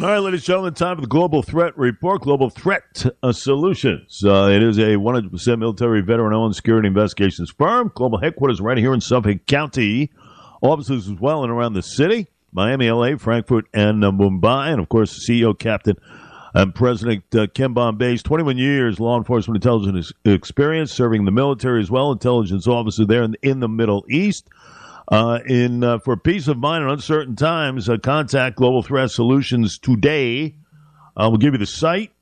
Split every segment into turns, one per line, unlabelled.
All right, ladies and gentlemen, time for the Global Threat Report, Global Threat uh, Solutions. Uh, it is a 100% military veteran owned security investigations firm. Global headquarters right here in Suffolk County. Offices as well and around the city Miami, LA, Frankfurt, and uh, Mumbai. And of course, CEO, Captain, and President uh, Ken Bombace 21 years law enforcement intelligence experience, serving the military as well, intelligence officer there in, in the Middle East. Uh, in uh, for peace of mind in uncertain times, uh, contact Global Threat Solutions today. Uh, we'll give you the site,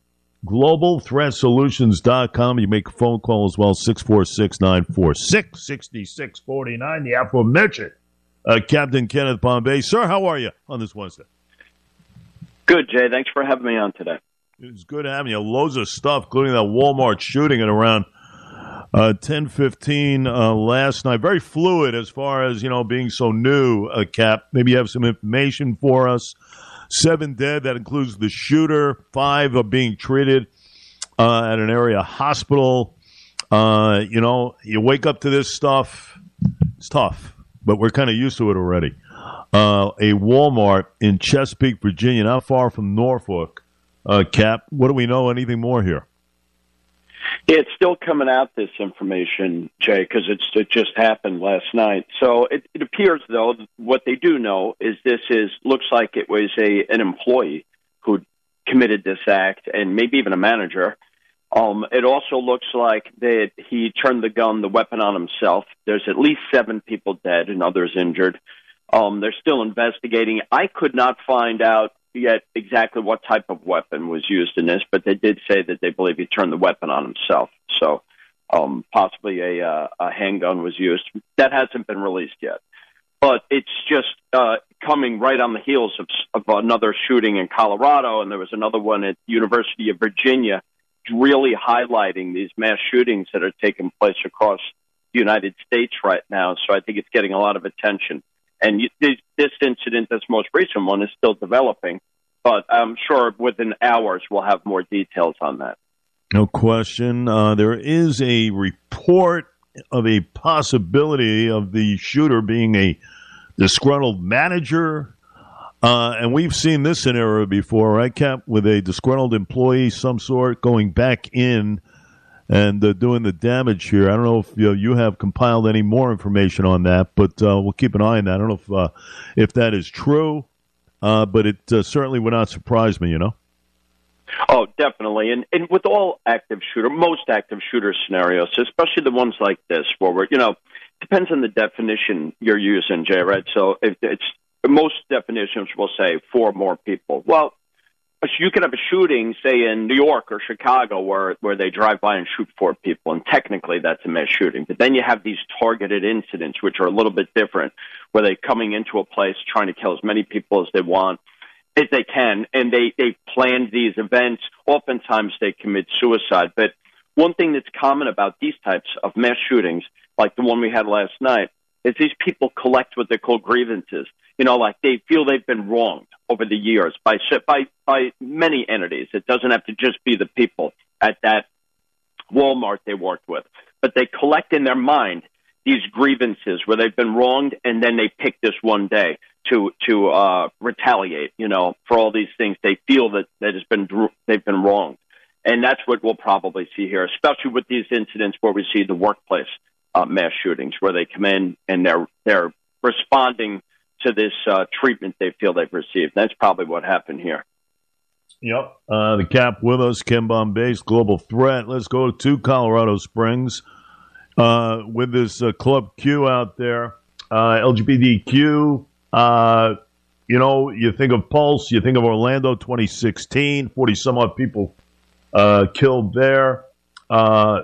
globalthreatsolutions.com. You make a phone call as well, 646-946-6649. The aforementioned uh, Captain Kenneth Bombace. Sir, how are you on this Wednesday?
Good, Jay. Thanks for having me on today.
It's good having you. Loads of stuff, including that Walmart shooting at around – uh, 10:15 uh, last night. Very fluid as far as you know, being so new. Uh, Cap, maybe you have some information for us. Seven dead. That includes the shooter. Five are being treated uh, at an area hospital. Uh, you know, you wake up to this stuff. It's tough, but we're kind of used to it already. Uh, a Walmart in Chesapeake, Virginia, not far from Norfolk. Cap, what do we know? Anything more here?
It's still coming out this information, Jay, because it's it just happened last night. So it, it appears though what they do know is this is looks like it was a an employee who committed this act and maybe even a manager. Um, it also looks like that he turned the gun, the weapon on himself. There's at least seven people dead and others injured. Um, they're still investigating. I could not find out yet exactly what type of weapon was used in this, but they did say that they believe he turned the weapon on himself. So um, possibly a, uh, a handgun was used. That hasn't been released yet. But it's just uh, coming right on the heels of, of another shooting in Colorado, and there was another one at University of Virginia, really highlighting these mass shootings that are taking place across the United States right now. So I think it's getting a lot of attention. And this, incident, this most recent one, is still developing, but I'm sure within hours we'll have more details on that.
No question. Uh, there is a report of a possibility of the shooter being a disgruntled manager. Uh, and we've seen this scenario before, right, Cap? With a disgruntled employee, some sort, going back in and uh, doing the damage here. I don't know if you, know, you, have compiled any more information on that, but uh, we'll keep an eye on that. I don't know if uh, if that is true, uh, but it uh, certainly would not surprise me. You know.
Oh, definitely, and and with all active shooter, most active shooter scenarios, especially the ones like this, where we're you know depends on the definition you're using. Right? So if it's most definitions will say four more people. Well, you could have a shooting, say in New York or Chicago, where where they drive by and shoot four people, and technically that's a mass shooting. But then you have these targeted incidents, which are a little bit different, where they're coming into a place trying to kill as many people as they want, as they can, and they they planned these events. Oftentimes they commit suicide. But one thing that's common about these types of mass shootings, like the one we had last night, is these people collect what they call grievances. You know, like they feel they've been wronged over the years by by by many entities. It doesn't have to just be the people at that Walmart they worked with, but they collect in their mind these grievances where they've been wronged, and then they pick this one day to to uh, retaliate. You know, for all these things they feel that that has been they've been wronged, and that's what we'll probably see here, especially with these incidents where we see the workplace uh, mass shootings, where they come in and they're they're responding to this uh, treatment they feel they've received. That's probably what happened here.
Yep. Uh, the cap with us, Ken Bombace global threat. Let's go to Colorado Springs uh, with this uh, Club Q out there. Uh, LGBTQ, uh, you know, you think of Pulse, you think of Orlando 2016, 40 some odd people uh, killed there. all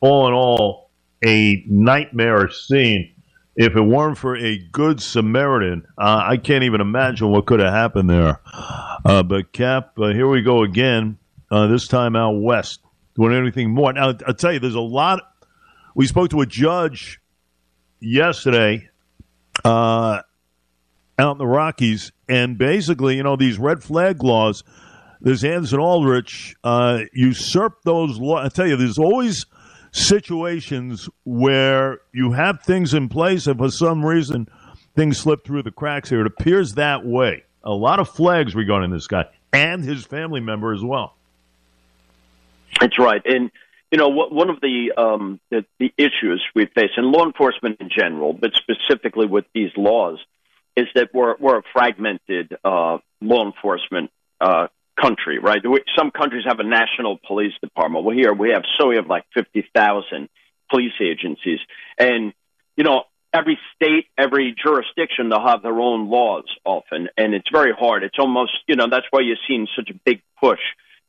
in all, a nightmare scene if it weren't for a good Samaritan, uh, I can't even imagine what could have happened there. Uh, but Cap, uh, here we go again. Uh, this time out west, doing anything more. Now I'll tell you, there's a lot. We spoke to a judge yesterday uh, out in the Rockies, and basically, you know, these red flag laws. There's Anderson Aldrich uh, usurped those laws. I tell you, there's always situations where you have things in place and for some reason things slip through the cracks here. It appears that way. A lot of flags regarding this guy. and his family member as well.
That's right, and you know one of the, um, the the issues we face in law enforcement in general, but specifically with these laws, is that we're we're a fragmented uh, law enforcement uh, country, right? Some countries have a national police department. Well, here we have so we have like fifty thousand police agencies, and you know every state, every jurisdiction, they'll have their own laws often, and it's very hard. It's almost you know that's why you're seeing such a big push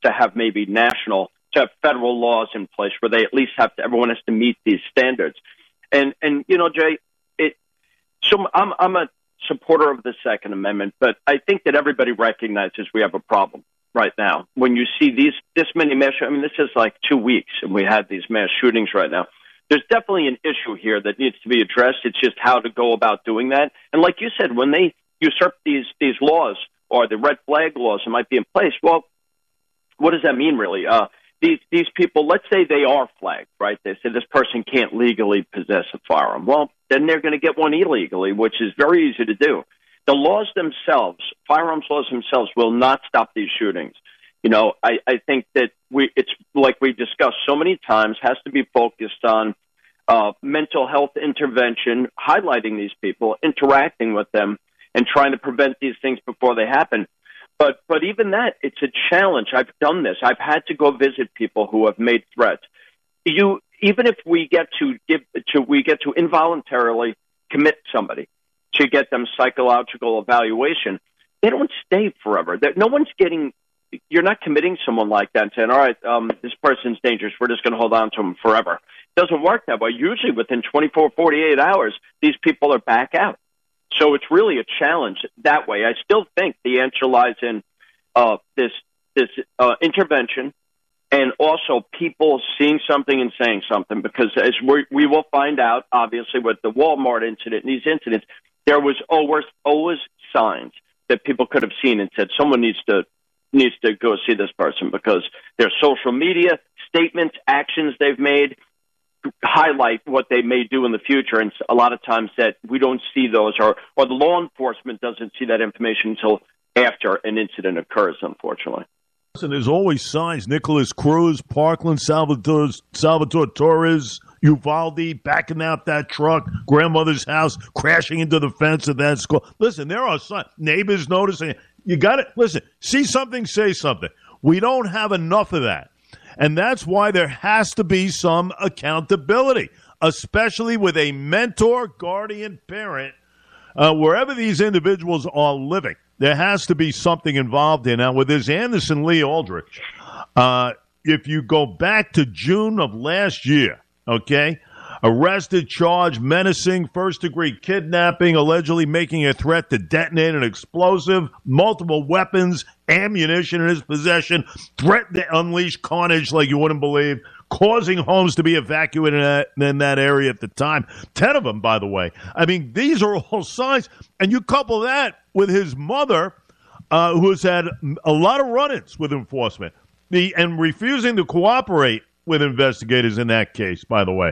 to have maybe national to have federal laws in place where they at least have to everyone has to meet these standards, and and you know Jay, it so I'm I'm a supporter of the Second Amendment, but I think that everybody recognizes we have a problem right now. When you see these this many mass, I mean, this is like two weeks, and we had these mass shootings right now. There's definitely an issue here that needs to be addressed. It's just how to go about doing that. And like you said, when they usurp these these laws or the red flag laws that might be in place, well, what does that mean really? Uh, these these people, let's say they are flagged, right? They say this person can't legally possess a firearm. Well, then they're going to get one illegally, which is very easy to do. The laws themselves, firearms laws themselves, will not stop these shootings. You know, I, I think that we it's like we discussed so many times has to be focused on uh, mental health intervention, highlighting these people, interacting with them, and trying to prevent these things before they happen. But but even that, it's a challenge. I've done this. I've had to go visit people who have made threats. You even if we get to give to we get to involuntarily commit somebody to get them psychological evaluation, they don't stay forever. No one's getting. You're not committing someone like that and saying, "All right, um, this person's dangerous. We're just going to hold on to them forever." It doesn't work that way. Usually, within 24, 48 hours, these people are back out. So it's really a challenge that way. I still think the answer lies in uh, this this uh, intervention and also people seeing something and saying something because as we, we will find out obviously with the Walmart incident and these incidents there was always always signs that people could have seen and said someone needs to needs to go see this person because their social media statements actions they've made highlight what they may do in the future. And a lot of times that we don't see those, or or the law enforcement doesn't see that information until after an incident occurs. Unfortunately.
And there's always signs. Nikolas Cruz, Parkland, Salvatore, Salvatore Torres, Uvalde backing out that truck, grandmother's house crashing into the fence of that school. Listen, there are signs. Neighbors noticing. You got it. Listen, see something, say something. We don't have enough of that. And that's why there has to be some accountability, especially with a mentor, guardian, parent, uh, wherever these individuals are living. There has to be something involved in. Now, with this Anderson Lee Aldrich, uh, if you go back to June of last year, okay, arrested, charged, menacing, first degree kidnapping, allegedly making a threat to detonate an explosive, multiple weapons, ammunition in his possession, threat to unleash carnage like you wouldn't believe, causing homes to be evacuated in that, in that area at the time. Ten of them, by the way. I mean, these are all signs. And you couple that with his mother, uh, who has had a lot of run ins with enforcement the, and refusing to cooperate with investigators in that case, by the way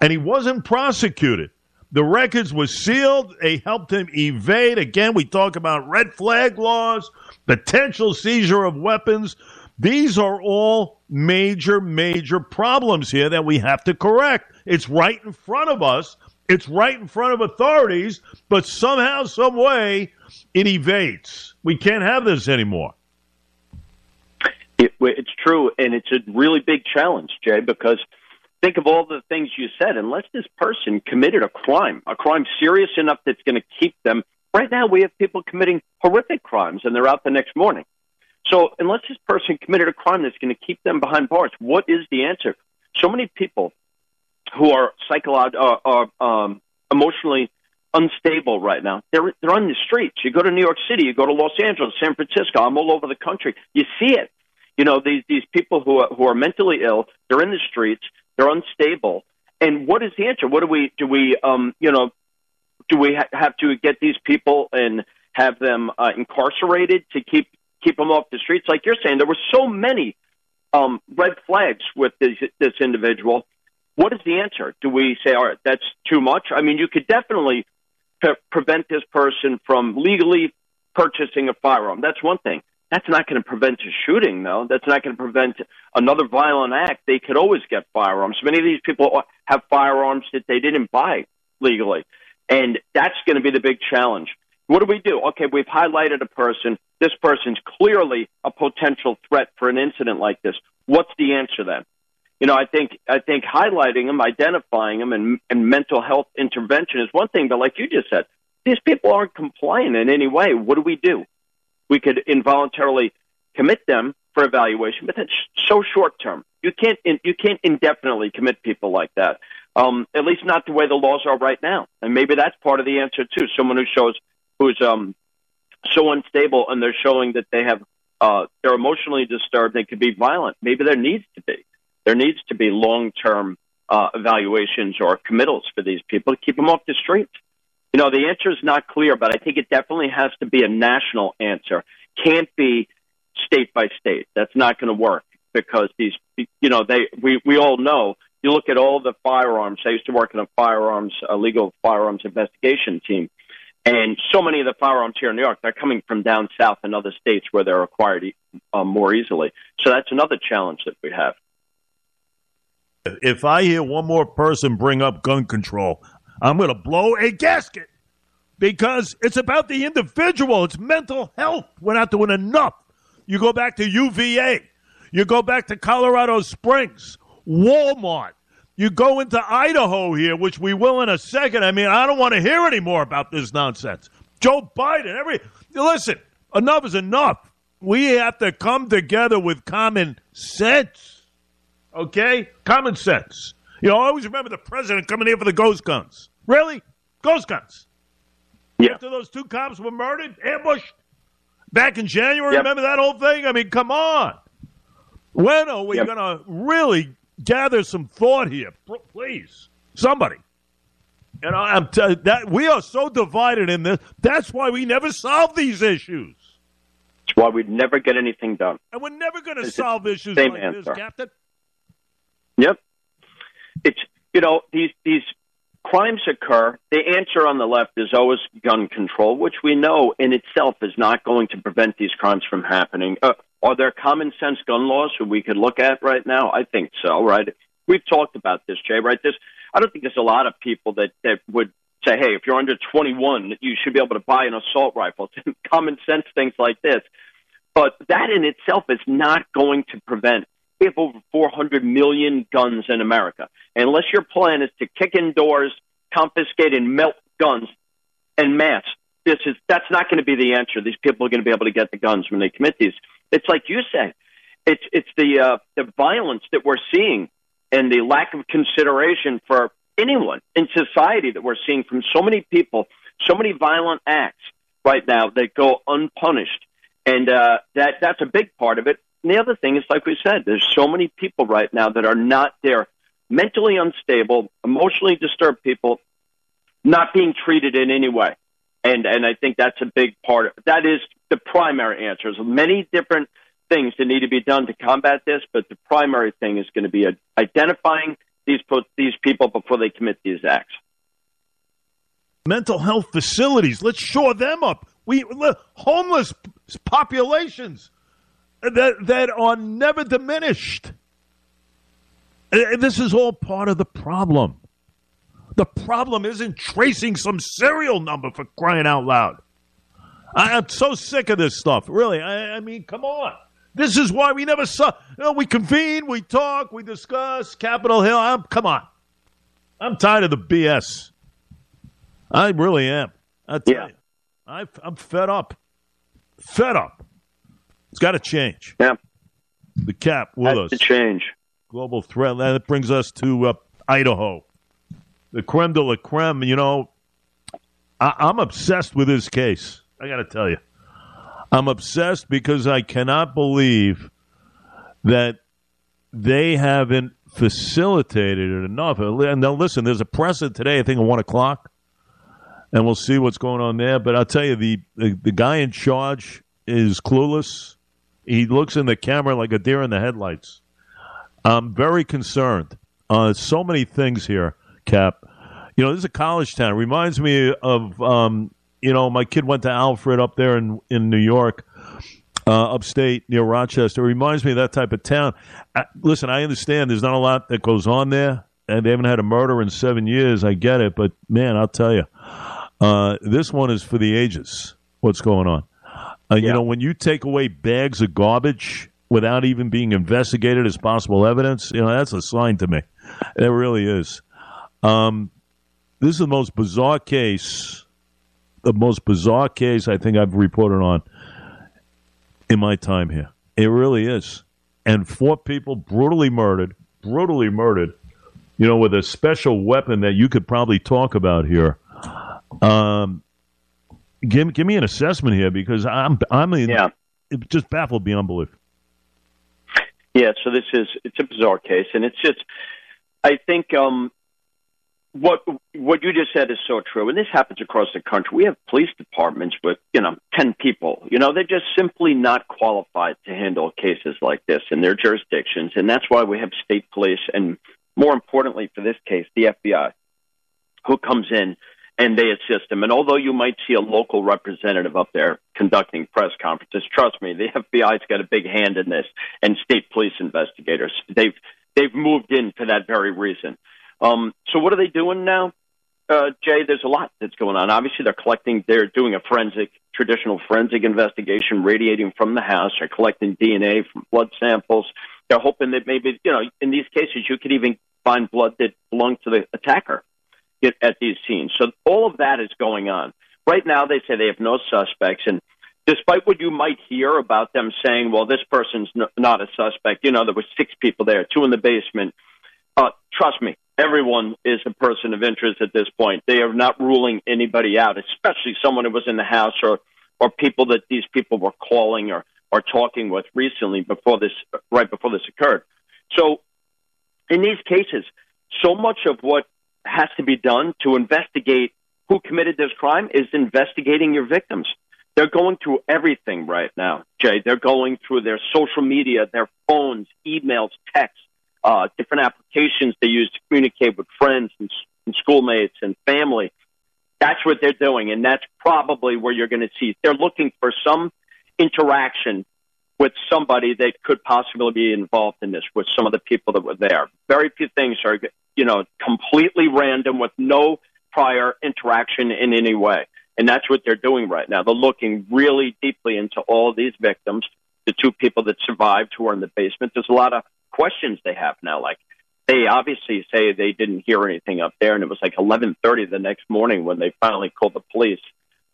and he wasn't prosecuted. The records were sealed. They helped him evade. Again, we talk about red flag laws, potential seizure of weapons. These are all major, major problems here that we have to correct. It's right in front of us. It's right in front of authorities, but somehow, some way, it evades. We can't have this anymore.
It, it's true, and it's a really big challenge, Jay, because – think of all the things you said. Unless this person committed a crime, a crime serious enough that's going to keep them. Right now, we have people committing horrific crimes, and they're out the next morning. So, unless this person committed a crime that's going to keep them behind bars, what is the answer? So many people who are psychologically, uh, are um, emotionally unstable right now. They're they're on the streets. You go to New York City, you go to Los Angeles, San Francisco. I'm all over the country. You see it. You know these these people who are, who are mentally ill. They're in the streets. They're unstable. And what is the answer? What do we do? We um, you know, do we ha- have to get these people and have them uh, incarcerated to keep keep them off the streets? Like you're saying, there were so many um, red flags with this this individual. What is the answer? Do we say, all right, that's too much? I mean, you could definitely pre- prevent this person from legally purchasing a firearm. That's one thing. That's not going to prevent a shooting, though. That's not going to prevent another violent act. They could always get firearms. Many of these people have firearms that they didn't buy legally. And that's going to be the big challenge. What do we do? Okay, we've highlighted a person. This person's clearly a potential threat for an incident like this. What's the answer then? You know, I think I think highlighting them, identifying them, and, and mental health intervention is one thing. But like you just said, these people aren't compliant in any way. What do we do? We could involuntarily commit them for evaluation, but that's so short term. You can't you can't indefinitely commit people like that. Um, at least not the way the laws are right now. And maybe that's part of the answer too. Someone who shows who's um, so unstable and they're showing that they have uh, they're emotionally disturbed, they could be violent. Maybe there needs to be there needs to be long term uh, evaluations or committals for these people to keep them off the streets. You know, the answer is not clear, but I think it definitely has to be a national answer. Can't be state by state. That's not going to work because these, you know, they we we all know. You look at all the firearms. I used to work in a firearms, a legal firearms investigation team, and so many of the firearms here in New York, they're coming from down south and other states where they're acquired uh, more easily. So that's another challenge that we have.
If I hear one more person bring up gun control, I'm going to blow a gasket because it's about the individual. It's mental health. We're not doing enough. You go back to UVA, you go back to Colorado Springs, Walmart. You go into Idaho here, which we will in a second. I mean, I don't want to hear any more about this nonsense. Joe Biden, every listen, enough is enough. We have to come together with common sense. Okay? Common sense. You know, I always remember the president coming here for the ghost guns. Really? Ghost guns.
Yeah.
After those two cops were murdered, ambushed back in January, yep. remember that whole thing? I mean, come on. When are we yep. going to really gather some thought here? Please, somebody. And I'm t- that we are so divided in this. That's why we never solve these issues.
That's why we'd never get anything done.
And we're never going to solve issues like answer. this, Captain.
Yep. It's you know these these crimes occur. The answer on the left is always gun control, which we know in itself is not going to prevent these crimes from happening. Uh, are there common sense gun laws that we could look at right now? I think so. Right. We've talked about this, Jay. Right. This. I don't think there's a lot of people that that would say, hey, if you're under 21, you should be able to buy an assault rifle. common sense things like this. But that in itself is not going to prevent we have over 400 million guns in America. And unless your plan is to kick in doors, confiscate, and melt guns en masse, this is that's not going to be the answer. These people are going to be able to get the guns when they commit these. It's like you said, it's it's the uh, the violence that we're seeing and the lack of consideration for anyone in society that we're seeing from so many people, so many violent acts right now that go unpunished, and uh, that that's a big part of it. And the other thing is, like we said, there's so many people right now that are not there, mentally unstable, emotionally disturbed people, not being treated in any way. And and I think that's a big part. Of, that is the primary answer. There's many different things that need to be done to combat this, but the primary thing is going to be identifying these these people before they commit these acts.
Mental health facilities. Let's shore them up. We homeless populations that that are never diminished. Uh, uh, this is all part of the problem. The problem isn't tracing some serial number for crying out loud. I, am so sick of this stuff. Really, I, I, mean, come on. This is why we never saw. You know, we convene, we talk, we discuss Capitol Hill. I'm, come on. I'm tired of the BS. I really am. I tell yeah. you, I, I'm fed up. Fed up. It's got to change.
Yeah.
The cap with
Has
us.
To change.
Global threat. That brings us to uh, Idaho. The creme de la creme. You know, I- I'm obsessed with this case. I got to tell you, I'm obsessed because I cannot believe that they haven't facilitated it enough. And now, listen, there's a presser today. I think at one o'clock, and we'll see what's going on there. But I'll tell you, the, the, the guy in charge is clueless he looks in the camera like a deer in the headlights. I'm very concerned. Uh, so many things here, Cap. You know, this is a college town. It reminds me of, um, you know, my kid went to Alfred up there in, in New York. uh, upstate near Rochester. It reminds me of that type of town. I, listen, I understand there's not a lot that goes on there, and they haven't had a murder in seven years. I get it, but man, I'll tell you, uh, this one is for the ages. What's going on? Uh, yeah. You know, when you take away bags of garbage without even being investigated as possible evidence, you know, that's a sign to me. It really is. Um, this is the most bizarre case, the most bizarre case I think I've reported on in my time here. It really is. And four people brutally murdered, brutally murdered, you know, with a special weapon that you could probably talk about here. Um, give give me an assessment here because I'm I'm in, yeah. just baffled beyond belief.
Yeah, so this is it's a bizarre case, and it's just I think um, what what you just said is so true, and this happens across the country. We have police departments with you know ten people. You know, they're just simply not qualified to handle cases like this in their jurisdictions, and that's why we have state police, and more importantly for this case, the FBI, who comes in and they assist them. And although you might see a local representative up there conducting press conferences, trust me, the FBI's got a big hand in this, and state police investigators. They've they've moved in for that very reason. Um, so what are they doing now? Uh, Jay, there's a lot that's going on. Obviously, they're collecting, they're doing a forensic, traditional forensic investigation, radiating from the house. They're collecting DNA from blood samples. They're hoping that maybe, you know, in these cases, you could even find blood that belonged to the attacker at these scenes. So all of that is going on. Right now, they say they have no suspects. And despite what you might hear about them saying, well, this person's not a suspect, you know, there were six people there, two in the basement. Uh, trust me, everyone is a person of interest at this point. They are not ruling anybody out, especially someone who was in the house or, or people that these people were calling or, or talking with recently before this, right before this occurred. So in these cases, so much of what has to be done to investigate who committed this crime is investigating your victims. They're going through everything right now, Jay. They're going through their social media, their phones, emails, texts, uh, different applications they use to communicate with friends and, and schoolmates and family. That's what they're doing, and that's probably where you're going to see. They're looking for some interaction with somebody that could possibly be involved in this with some of the people that were there. Very few things are, you know, completely random with no prior interaction in any way. And that's what they're doing right now. They're looking really deeply into all these victims, the two people that survived who are in the basement. There's a lot of questions they have now, like they obviously say they didn't hear anything up there, and it was like 11:30 the next morning when they finally called the police.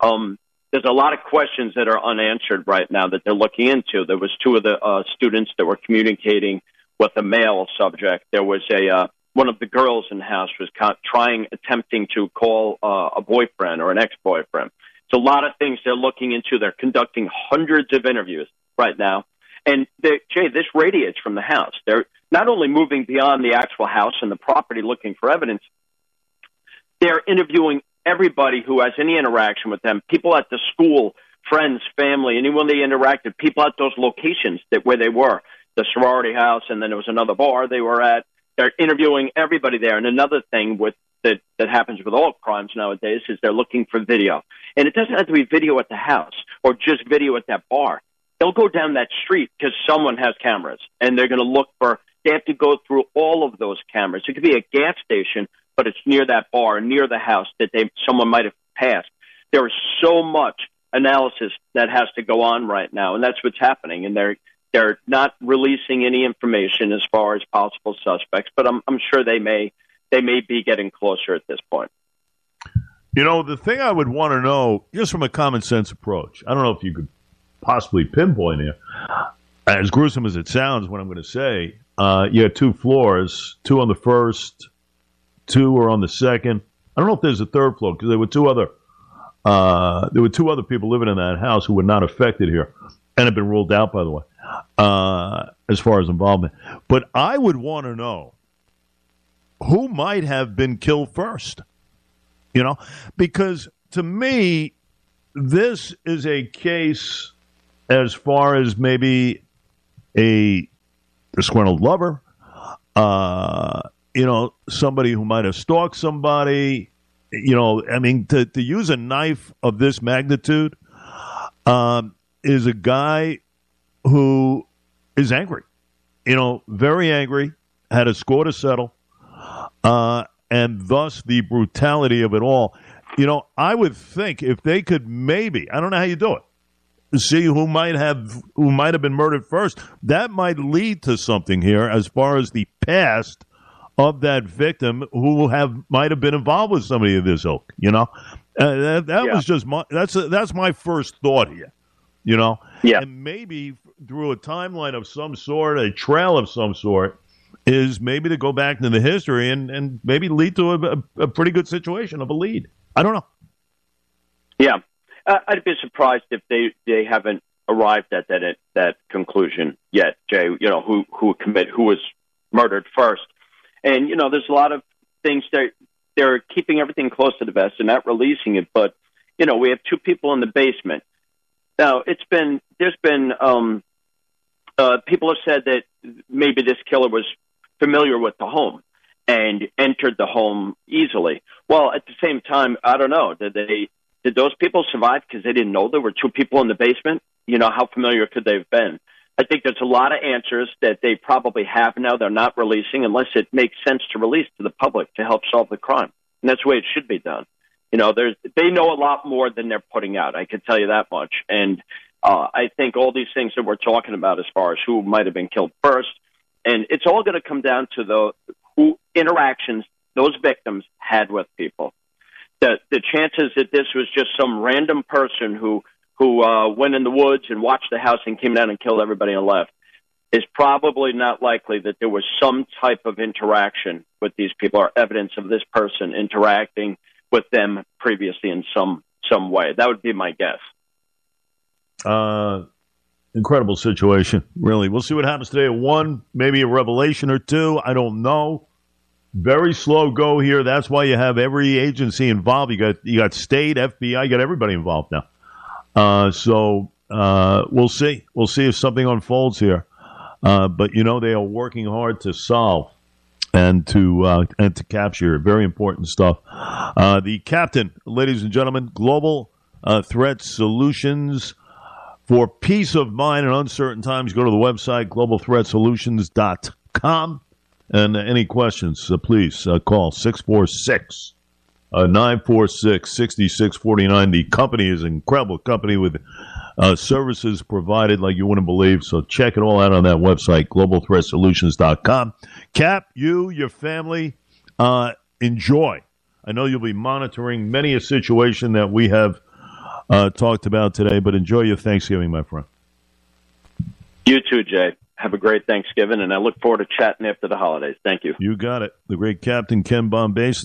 Um, there's a lot of questions that are unanswered right now that they're looking into. There was two of the uh, students that were communicating with a male subject. There was a uh, one of the girls in the house was trying, attempting to call uh, a boyfriend or an ex-boyfriend. It's a lot of things they're looking into. They're conducting hundreds of interviews right now, and they, Jay, this radiates from the house. They're not only moving beyond the actual house and the property looking for evidence. They're interviewing everybody who has any interaction with them, people at the school, friends, family, anyone they interacted, people at those locations that where they were, the sorority house, and then there was another bar they were at. They're interviewing everybody there. And another thing with that that happens with all crimes nowadays is they're looking for video, and it doesn't have to be video at the house or just video at that bar. They'll go down that street because someone has cameras, and they're going to look for. They have to go through all of those cameras. It could be a gas station but it's near that bar, near the house that they someone might have passed. There is so much analysis that has to go on right now, and that's what's happening. And they're they're not releasing any information as far as possible suspects, but I'm I'm sure they may they may be getting closer at this point.
You know, the thing I would want to know, just from a common sense approach, I don't know if you could possibly pinpoint it. As gruesome as it sounds, what I'm going to say, uh, you had two floors, two on the first, two were on the second. I don't know if there's a third floor because there were two other uh, there were two other people living in that house who were not affected here and have been ruled out, by the way, uh, as far as involvement. But I would want to know who might have been killed first. You know, because to me, this is a case as far as maybe a disgruntled lover, uh, you know, somebody who might have stalked somebody. You know, I mean, to, to use a knife of this magnitude um, is a guy who is angry, you know, very angry, had a score to settle, uh, and thus the brutality of it all. You know, I would think if they could maybe, I don't know how you do it, see who might have who might have been murdered first. That might lead to something here as far as the past of that victim who have might have been involved with somebody of this ilk. You know, uh, that, that yeah. was just my that's a, that's my first thought here. You know,
yeah,
and maybe through a timeline of some sort, a trail of some sort, is maybe to go back into the history and and maybe lead to a, a, a pretty good situation of a lead. I don't know.
Yeah, uh, I'd be surprised if they they haven't arrived at that at that conclusion yet, Jay. You know, who who commit who was murdered first, and you know, there's a lot of things that they're keeping everything close to the vest and not releasing it. But you know, we have two people in the basement. Now, it's been there's been um, uh, people have said that maybe this killer was familiar with the home and entered the home easily. Well, at the same time, I don't know. Did they did those people survive because they didn't know there were two people in the basement? You know, how familiar could they have been? I think there's a lot of answers that they probably have now they're not releasing unless it makes sense to release to the public to help solve the crime. And that's the way it should be done. You know, there's they know a lot more than they're putting out. I can tell you that much. And uh, I think all these things that we're talking about as far as who might have been killed first, and it's all going to come down to the who interactions those victims had with people. The the chances that this was just some random person who who uh, went in the woods and watched the house and came down and killed everybody and left is probably not likely that there was some type of interaction with these people or evidence of this person interacting with them previously in some some way. That would be my guess.
Uh, incredible situation, really. We'll see what happens today. One, maybe a revelation or two. I don't know. Very slow go here. That's why you have every agency involved. You got you got state, FBI, you got everybody involved now. Uh, so uh, we'll see. We'll see if something unfolds here. Uh, but you know they are working hard to solve and to uh, and to capture very important stuff. Uh, the captain, ladies and gentlemen, global uh, threat solutions for peace of mind in uncertain times. Go to the website globalthreatsolutions.com. And any questions, uh, please uh, call 646 946 6649. The company is an incredible company with uh, services provided like you wouldn't believe. So check it all out on that website, globalthreatsolutions.com. Cap, you, your family, uh, enjoy. I know you'll be monitoring many a situation that we have uh, talked about today, but enjoy your Thanksgiving, my friend.
You too, Jay have a great Thanksgiving, and I look forward to chatting after the holidays. Thank you.
You got it. The great Captain Ken Bombace.